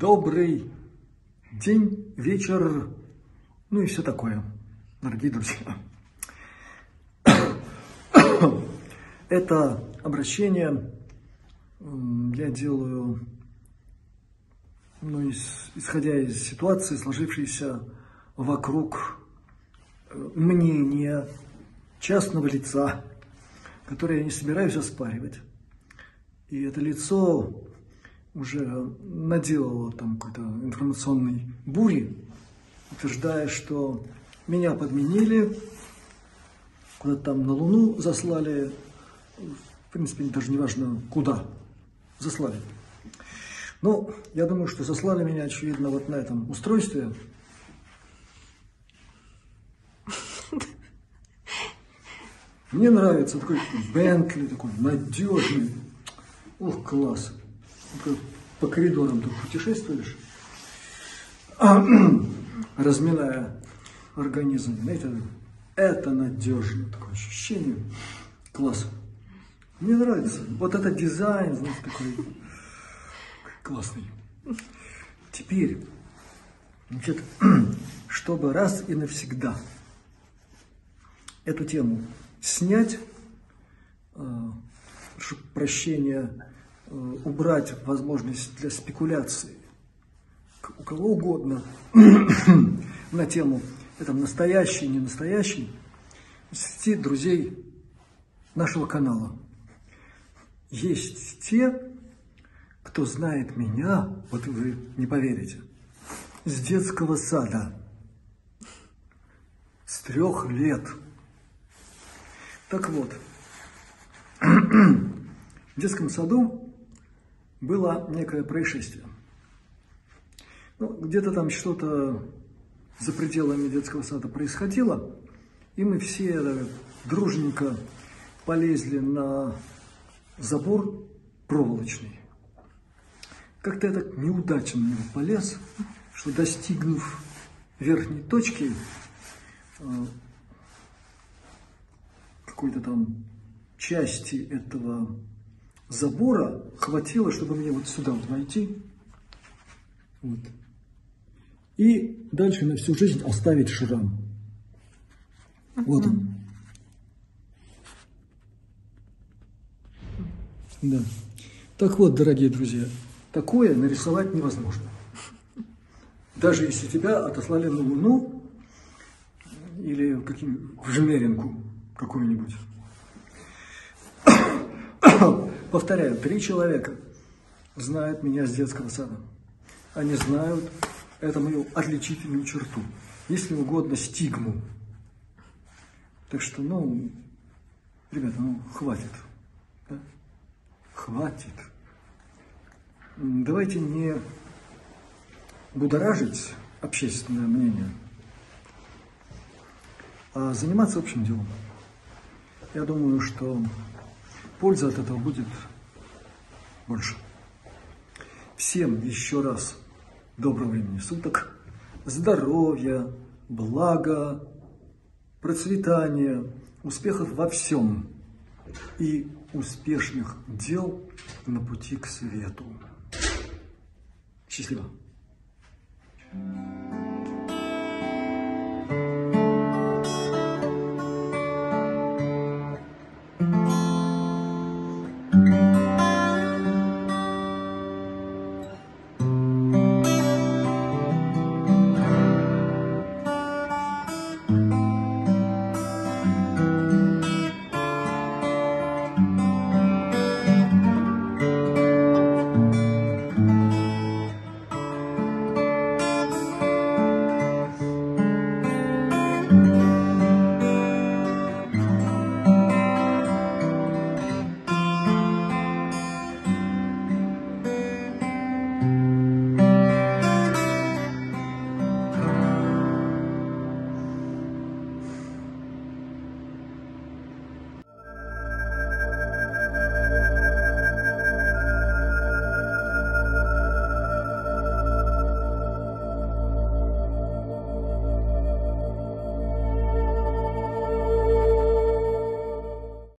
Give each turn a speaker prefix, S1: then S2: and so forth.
S1: Добрый день, вечер, ну и все такое, дорогие друзья. Это обращение я делаю, ну, исходя из ситуации, сложившейся вокруг э, мнения частного лица, которое я не собираюсь оспаривать. И это лицо уже наделало там какой-то информационной бури, утверждая, что меня подменили, куда-то там на Луну заслали, в принципе, даже не важно куда заслали. Ну, я думаю, что заслали меня, очевидно, вот на этом устройстве. Мне нравится такой Бентли, такой надежный. Ох, класс. По коридорам тут путешествуешь, разминая организм. Знаете, это надежно, такое ощущение. Класс. Мне нравится. Вот этот дизайн, знаете, такой классный. Теперь, значит, чтобы раз и навсегда эту тему снять, э, прощения, э, убрать возможность для спекуляции у кого угодно на тему это настоящий, не настоящий, среди друзей нашего канала. Есть те, кто знает меня, вот вы не поверите, с детского сада, с трех лет. Так вот, в детском саду было некое происшествие. Ну, где-то там что-то за пределами детского сада происходило, и мы все дружненько полезли на забор проволочный. Как-то я так неудачно на него полез, что достигнув верхней точки, э, какой-то там части этого забора хватило, чтобы мне вот сюда вот войти. Вот. И дальше на всю жизнь оставить шрам. Вот он. Да. Так вот, дорогие друзья, такое нарисовать невозможно. Даже если тебя отослали на Луну или каким, в Жмеринку какую-нибудь. Повторяю, три человека знают меня с детского сада. Они знают это мою отличительную черту. Если угодно, стигму. Так что, ну, ребята, ну, хватит. Да? хватит. Давайте не будоражить общественное мнение, а заниматься общим делом. Я думаю, что польза от этого будет больше. Всем еще раз доброго времени суток, здоровья, блага, процветания, успехов во всем и успешных дел на пути к свету. Счастливо! thank you